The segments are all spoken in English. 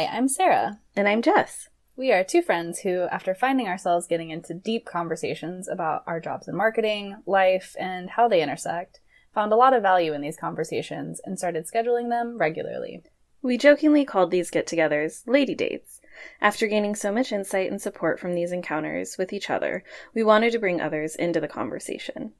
Hi, I'm Sarah. And I'm Jess. We are two friends who, after finding ourselves getting into deep conversations about our jobs in marketing, life, and how they intersect, found a lot of value in these conversations and started scheduling them regularly. We jokingly called these get togethers lady dates. After gaining so much insight and support from these encounters with each other, we wanted to bring others into the conversation.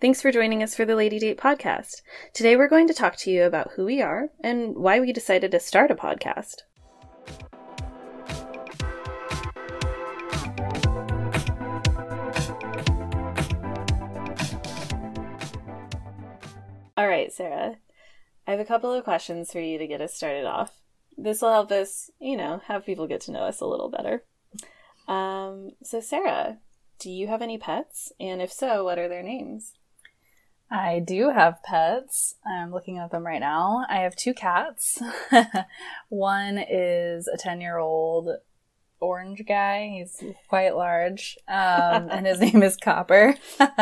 Thanks for joining us for the Lady Date podcast. Today we're going to talk to you about who we are and why we decided to start a podcast. Right, Sarah. I have a couple of questions for you to get us started off. This will help us, you know, have people get to know us a little better. Um, so, Sarah, do you have any pets? And if so, what are their names? I do have pets. I'm looking at them right now. I have two cats. One is a 10 year old orange guy. He's quite large. Um, and his name is Copper.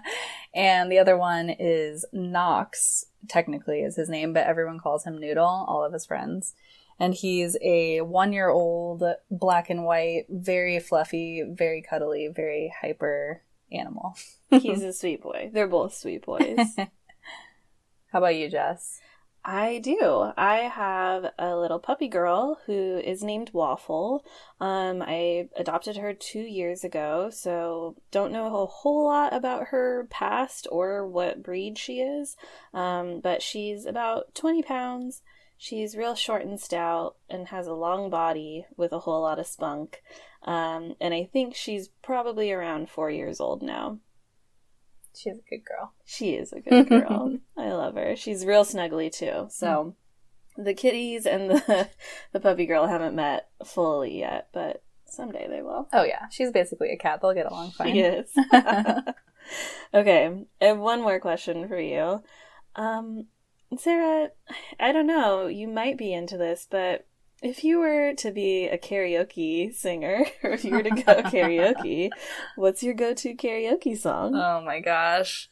and the other one is Knox, technically is his name, but everyone calls him Noodle, all of his friends. And he's a one year old black and white, very fluffy, very cuddly, very hyper animal. He's a sweet boy. They're both sweet boys. How about you, Jess? I do. I have a little puppy girl who is named Waffle. Um, I adopted her two years ago, so don't know a whole lot about her past or what breed she is. Um, but she's about 20 pounds. She's real short and stout and has a long body with a whole lot of spunk. Um, and I think she's probably around four years old now. She's a good girl. She is a good girl. I love her. She's real snuggly too. So mm. the kitties and the the puppy girl haven't met fully yet, but someday they will. Oh yeah, she's basically a cat. They'll get along fine. She is. okay, I have one more question for you. Um, Sarah, I don't know, you might be into this, but if you were to be a karaoke singer, or if you were to go karaoke, what's your go-to karaoke song? Oh my gosh.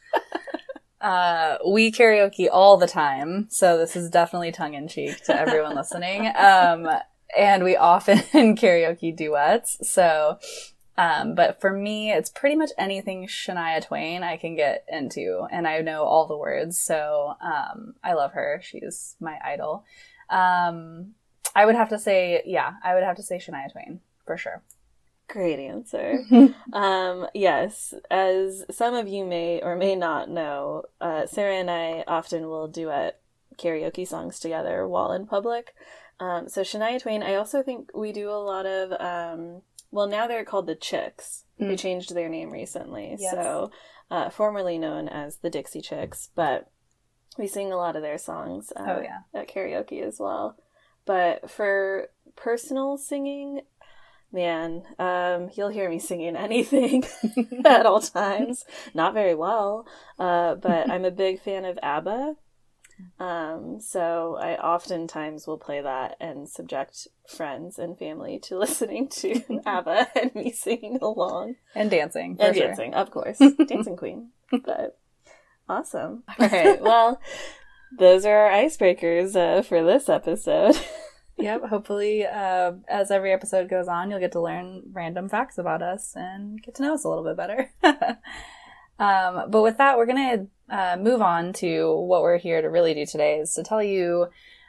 uh, we karaoke all the time, so this is definitely tongue in cheek to everyone listening. Um, and we often karaoke duets. So, um, but for me, it's pretty much anything Shania Twain I can get into, and I know all the words. So, um, I love her. She's my idol. Um, I would have to say, yeah, I would have to say Shania Twain for sure. Great answer. um, yes, as some of you may or may not know, uh, Sarah and I often will duet karaoke songs together while in public. Um, so Shania Twain, I also think we do a lot of. Um, well, now they're called the Chicks. Mm. They changed their name recently, yes. so uh, formerly known as the Dixie Chicks, but we sing a lot of their songs. Uh, oh yeah, at karaoke as well. But for personal singing, man, um, you'll hear me singing anything at all times. Not very well, uh, but I'm a big fan of ABBA. Um, so I oftentimes will play that and subject friends and family to listening to ABBA and me singing along and dancing and sure. dancing, of course, dancing queen. But awesome. All right, well, those are our icebreakers uh, for this episode. yep. Hopefully, uh, as every episode goes on, you'll get to learn random facts about us and get to know us a little bit better. um, but with that, we're going to uh, move on to what we're here to really do today is to tell you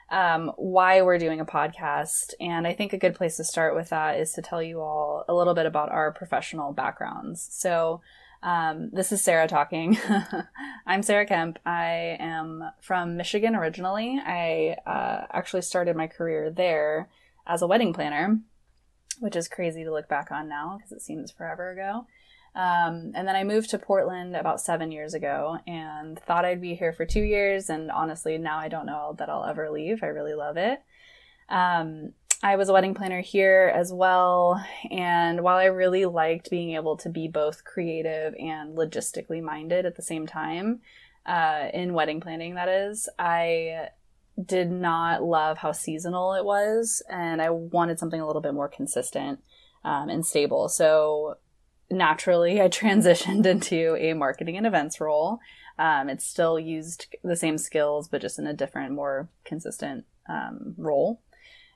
um, why we're doing a podcast. And I think a good place to start with that is to tell you all a little bit about our professional backgrounds. So, um, this is Sarah talking. I'm Sarah Kemp. I am from Michigan originally. I uh, actually started my career there as a wedding planner, which is crazy to look back on now because it seems forever ago. Um, and then I moved to Portland about seven years ago and thought I'd be here for two years. And honestly, now I don't know that I'll ever leave. I really love it. Um, I was a wedding planner here as well. And while I really liked being able to be both creative and logistically minded at the same time, uh, in wedding planning, that is, I did not love how seasonal it was. And I wanted something a little bit more consistent um, and stable. So naturally, I transitioned into a marketing and events role. Um, it's still used the same skills, but just in a different, more consistent um, role.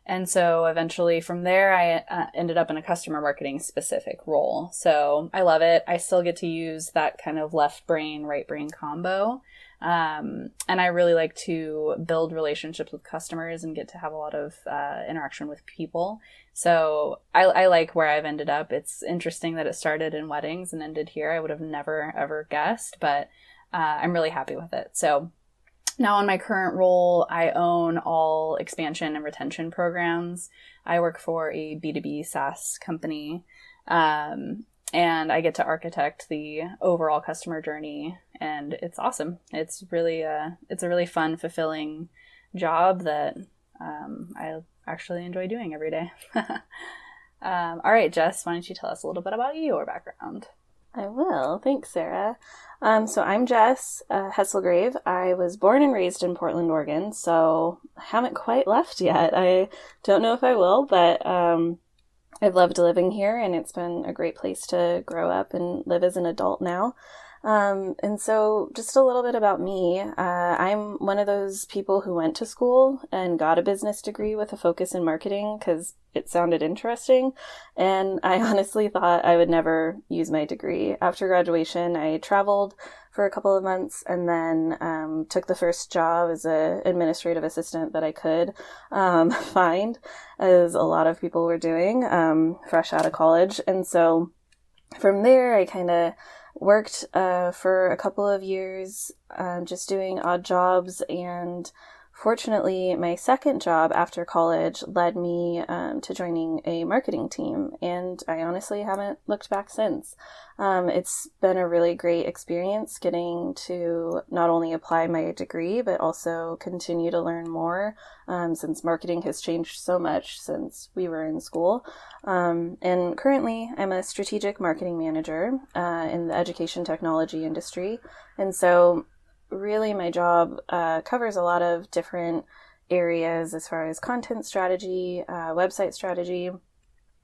And so eventually from there, I uh, ended up in a customer marketing specific role. So I love it. I still get to use that kind of left brain, right brain combo. Um, and I really like to build relationships with customers and get to have a lot of uh, interaction with people. So I, I, like where I've ended up. It's interesting that it started in weddings and ended here. I would have never ever guessed, but uh, I'm really happy with it. So now in my current role, I own all expansion and retention programs. I work for a B2B SaaS company. Um, and I get to architect the overall customer journey and it's awesome. It's really uh it's a really fun, fulfilling job that um, I actually enjoy doing every day. um, all right, Jess, why don't you tell us a little bit about your background? I will. Thanks, Sarah. Um, so I'm Jess uh, Hesselgrave. I was born and raised in Portland, Oregon, so I haven't quite left yet. I don't know if I will, but um, I've loved living here, and it's been a great place to grow up and live as an adult now. Um, and so, just a little bit about me. Uh, I'm one of those people who went to school and got a business degree with a focus in marketing because it sounded interesting. And I honestly thought I would never use my degree. After graduation, I traveled for a couple of months and then um, took the first job as an administrative assistant that I could um, find, as a lot of people were doing um, fresh out of college. And so, from there, I kind of worked uh, for a couple of years uh, just doing odd jobs and Fortunately, my second job after college led me um, to joining a marketing team, and I honestly haven't looked back since. Um, it's been a really great experience getting to not only apply my degree, but also continue to learn more um, since marketing has changed so much since we were in school. Um, and currently, I'm a strategic marketing manager uh, in the education technology industry. And so really my job uh, covers a lot of different areas as far as content strategy, uh, website strategy,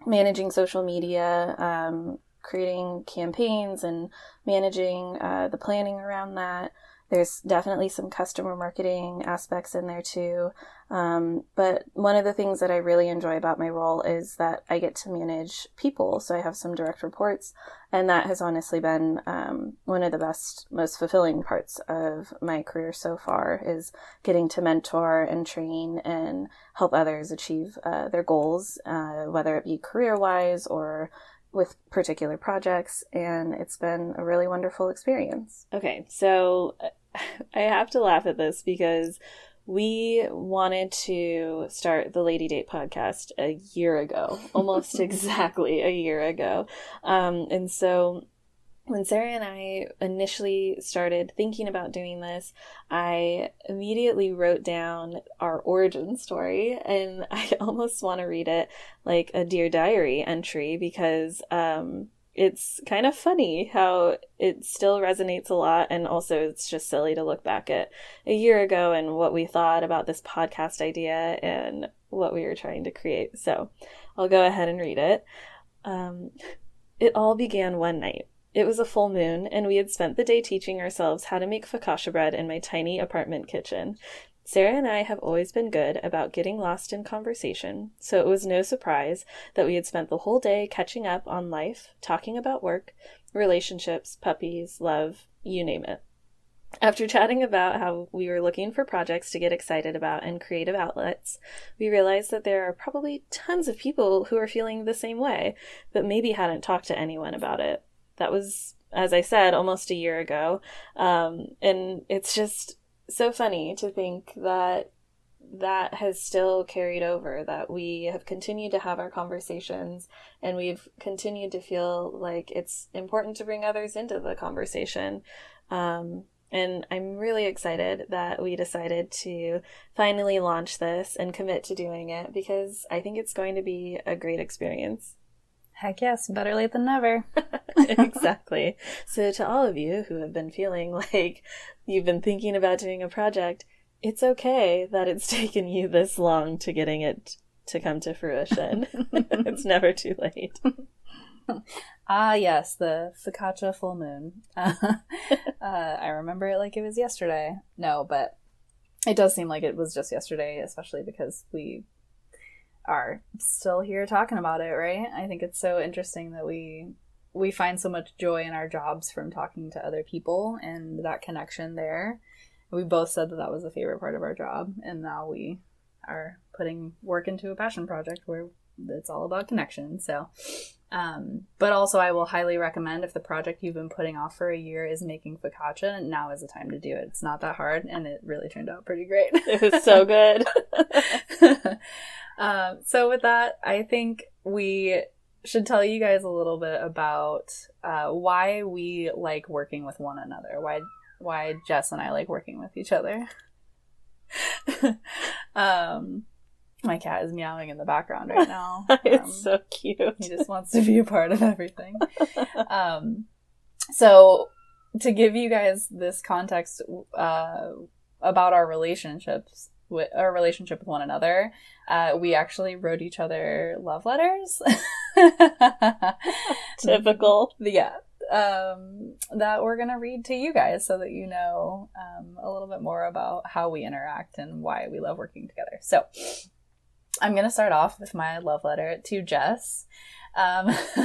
managing social media, um, creating campaigns, and managing uh, the planning around that. There's definitely some customer marketing aspects in there too. Um, but one of the things that I really enjoy about my role is that I get to manage people. So I have some direct reports, and that has honestly been um, one of the best, most fulfilling parts of my career so far is getting to mentor and train and help others achieve uh, their goals, uh, whether it be career wise or with particular projects, and it's been a really wonderful experience. Okay, so I have to laugh at this because we wanted to start the Lady Date podcast a year ago, almost exactly a year ago. Um, and so when Sarah and I initially started thinking about doing this, I immediately wrote down our origin story, and I almost want to read it like a Dear Diary entry because um, it's kind of funny how it still resonates a lot and also it's just silly to look back at a year ago and what we thought about this podcast idea and what we were trying to create. So i'll go ahead and read it. Um, it all began one night. It was a full moon, and we had spent the day teaching ourselves how to make focaccia bread in my tiny apartment kitchen. Sarah and I have always been good about getting lost in conversation, so it was no surprise that we had spent the whole day catching up on life, talking about work, relationships, puppies, love, you name it. After chatting about how we were looking for projects to get excited about and creative outlets, we realized that there are probably tons of people who are feeling the same way, but maybe hadn't talked to anyone about it. That was, as I said, almost a year ago. Um, and it's just so funny to think that that has still carried over that we have continued to have our conversations and we've continued to feel like it's important to bring others into the conversation. Um, and i'm really excited that we decided to finally launch this and commit to doing it because i think it's going to be a great experience Heck yes, better late than never. exactly. So, to all of you who have been feeling like you've been thinking about doing a project, it's okay that it's taken you this long to getting it to come to fruition. it's never too late. ah, yes, the focaccia full moon. Uh, I remember it like it was yesterday. No, but it does seem like it was just yesterday, especially because we are still here talking about it, right? I think it's so interesting that we we find so much joy in our jobs from talking to other people and that connection there. We both said that that was a favorite part of our job, and now we are putting work into a passion project where it's all about connection. So, um, but also, I will highly recommend if the project you've been putting off for a year is making focaccia, now is the time to do it. It's not that hard, and it really turned out pretty great. It was so good. um, so, with that, I think we should tell you guys a little bit about uh, why we like working with one another. Why why Jess and I like working with each other. um, my cat is meowing in the background right now. it's Um, so cute. he just wants to be a part of everything. um, so, to give you guys this context uh, about our relationships, with our relationship with one another, uh, we actually wrote each other love letters. Typical. yeah. Um, that we're gonna read to you guys so that you know um, a little bit more about how we interact and why we love working together. So, I'm gonna start off with my love letter to Jess. Um,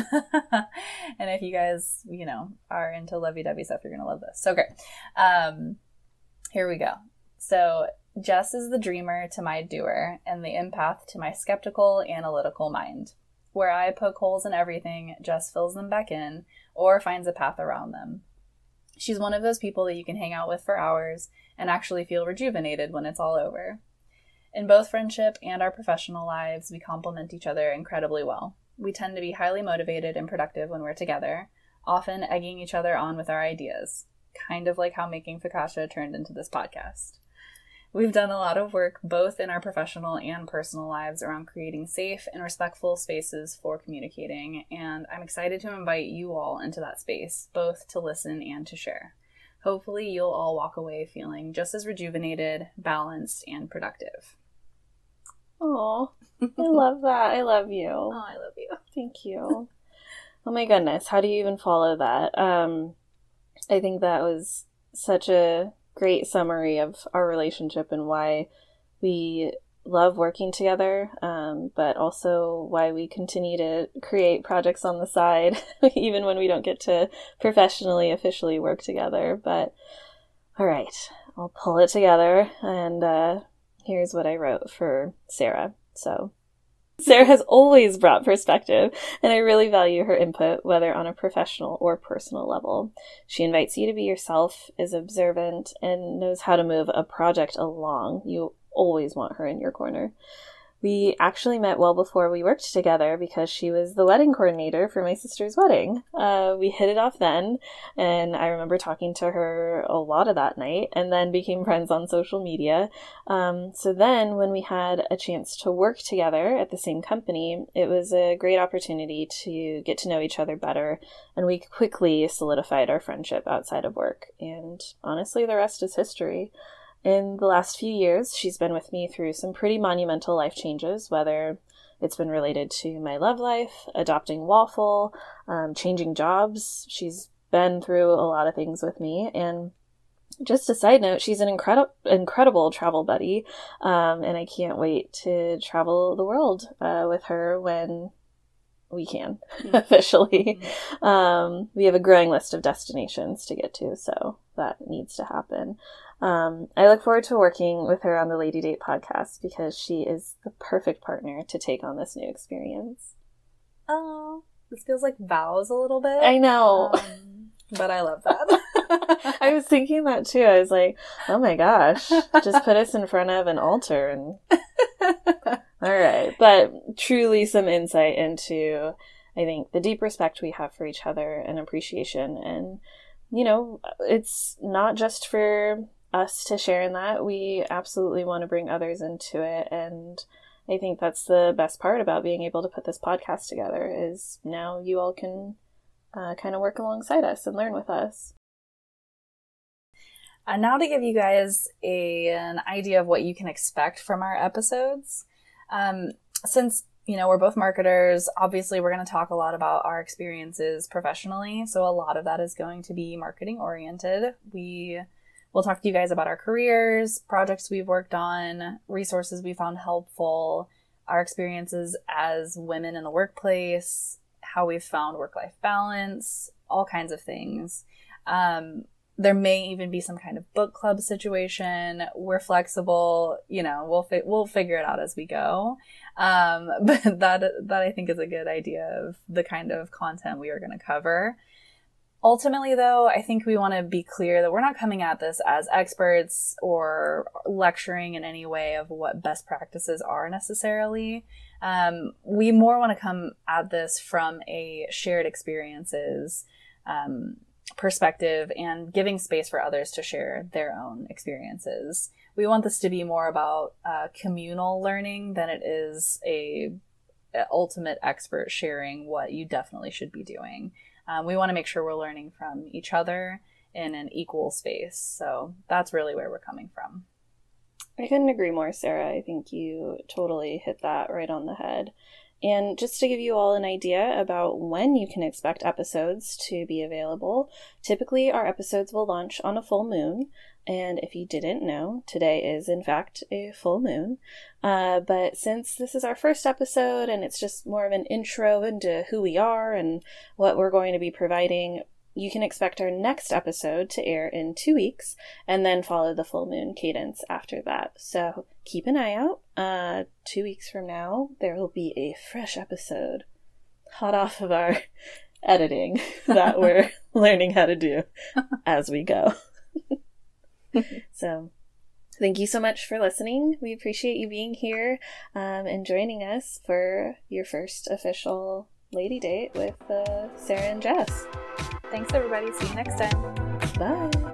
and if you guys, you know, are into lovey-dovey stuff, you're gonna love this. So great. Um, here we go. So Jess is the dreamer to my doer, and the empath to my skeptical, analytical mind. Where I poke holes in everything, Jess fills them back in or finds a path around them. She's one of those people that you can hang out with for hours and actually feel rejuvenated when it's all over. In both friendship and our professional lives, we complement each other incredibly well. We tend to be highly motivated and productive when we're together, often egging each other on with our ideas, kind of like how making focaccia turned into this podcast. We've done a lot of work both in our professional and personal lives around creating safe and respectful spaces for communicating, and I'm excited to invite you all into that space, both to listen and to share. Hopefully, you'll all walk away feeling just as rejuvenated, balanced, and productive. Oh, I love that. I love you. Oh, I love you. Thank you. oh my goodness, how do you even follow that? Um, I think that was such a great summary of our relationship and why we love working together, um, but also why we continue to create projects on the side, even when we don't get to professionally, officially work together. But all right, I'll pull it together, and uh, here's what I wrote for Sarah. So. Sarah has always brought perspective, and I really value her input, whether on a professional or personal level. She invites you to be yourself, is observant, and knows how to move a project along. You always want her in your corner. We actually met well before we worked together because she was the wedding coordinator for my sister's wedding. Uh, we hit it off then, and I remember talking to her a lot of that night, and then became friends on social media. Um, so then, when we had a chance to work together at the same company, it was a great opportunity to get to know each other better, and we quickly solidified our friendship outside of work. And honestly, the rest is history. In the last few years, she's been with me through some pretty monumental life changes, whether it's been related to my love life, adopting Waffle, um, changing jobs. She's been through a lot of things with me. And just a side note, she's an incredible, incredible travel buddy. Um, and I can't wait to travel the world uh, with her when we can officially. Um, we have a growing list of destinations to get to, so that needs to happen. Um, I look forward to working with her on the Lady Date podcast because she is the perfect partner to take on this new experience. Oh, this feels like vows a little bit. I know. Um, but I love that. I was thinking that too. I was like, oh my gosh, just put us in front of an altar and. All right. But truly some insight into, I think, the deep respect we have for each other and appreciation. And, you know, it's not just for us to share in that. We absolutely want to bring others into it. And I think that's the best part about being able to put this podcast together is now you all can uh, kind of work alongside us and learn with us. And now to give you guys a, an idea of what you can expect from our episodes. Um, since you know we're both marketers, obviously we're going to talk a lot about our experiences professionally. So a lot of that is going to be marketing oriented. We will talk to you guys about our careers, projects we've worked on, resources we found helpful, our experiences as women in the workplace, how we've found work life balance, all kinds of things. Um, there may even be some kind of book club situation. We're flexible, you know, we'll fi- we'll figure it out as we go. Um, but that that I think is a good idea of the kind of content we are going to cover. Ultimately, though, I think we want to be clear that we're not coming at this as experts or lecturing in any way of what best practices are necessarily. Um, we more want to come at this from a shared experiences um, perspective and giving space for others to share their own experiences. We want this to be more about uh, communal learning than it is a, a ultimate expert sharing what you definitely should be doing. Um, we want to make sure we're learning from each other in an equal space. So that's really where we're coming from. I couldn't agree more, Sarah. I think you totally hit that right on the head. And just to give you all an idea about when you can expect episodes to be available, typically our episodes will launch on a full moon. And if you didn't know, today is in fact a full moon. Uh, but since this is our first episode and it's just more of an intro into who we are and what we're going to be providing, you can expect our next episode to air in two weeks and then follow the full moon cadence after that. So keep an eye out. Uh, two weeks from now, there will be a fresh episode hot off of our editing that we're learning how to do as we go. so thank you so much for listening. We appreciate you being here um, and joining us for your first official lady date with uh, Sarah and Jess. Thanks, everybody. See you next time. Bye.